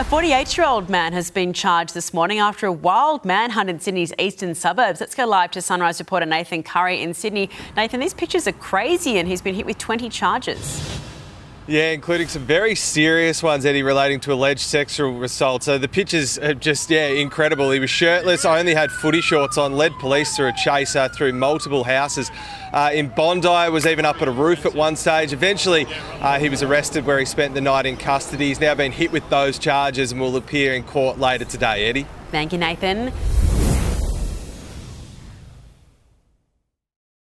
A 48 year old man has been charged this morning after a wild manhunt in Sydney's eastern suburbs. Let's go live to Sunrise reporter Nathan Curry in Sydney. Nathan, these pictures are crazy and he's been hit with 20 charges. Yeah, including some very serious ones, Eddie, relating to alleged sexual assault. So the pictures are just, yeah, incredible. He was shirtless, I only had footy shorts on, led police through a chaser through multiple houses. Uh, in Bondi, was even up at a roof at one stage. Eventually, uh, he was arrested where he spent the night in custody. He's now been hit with those charges and will appear in court later today, Eddie. Thank you, Nathan.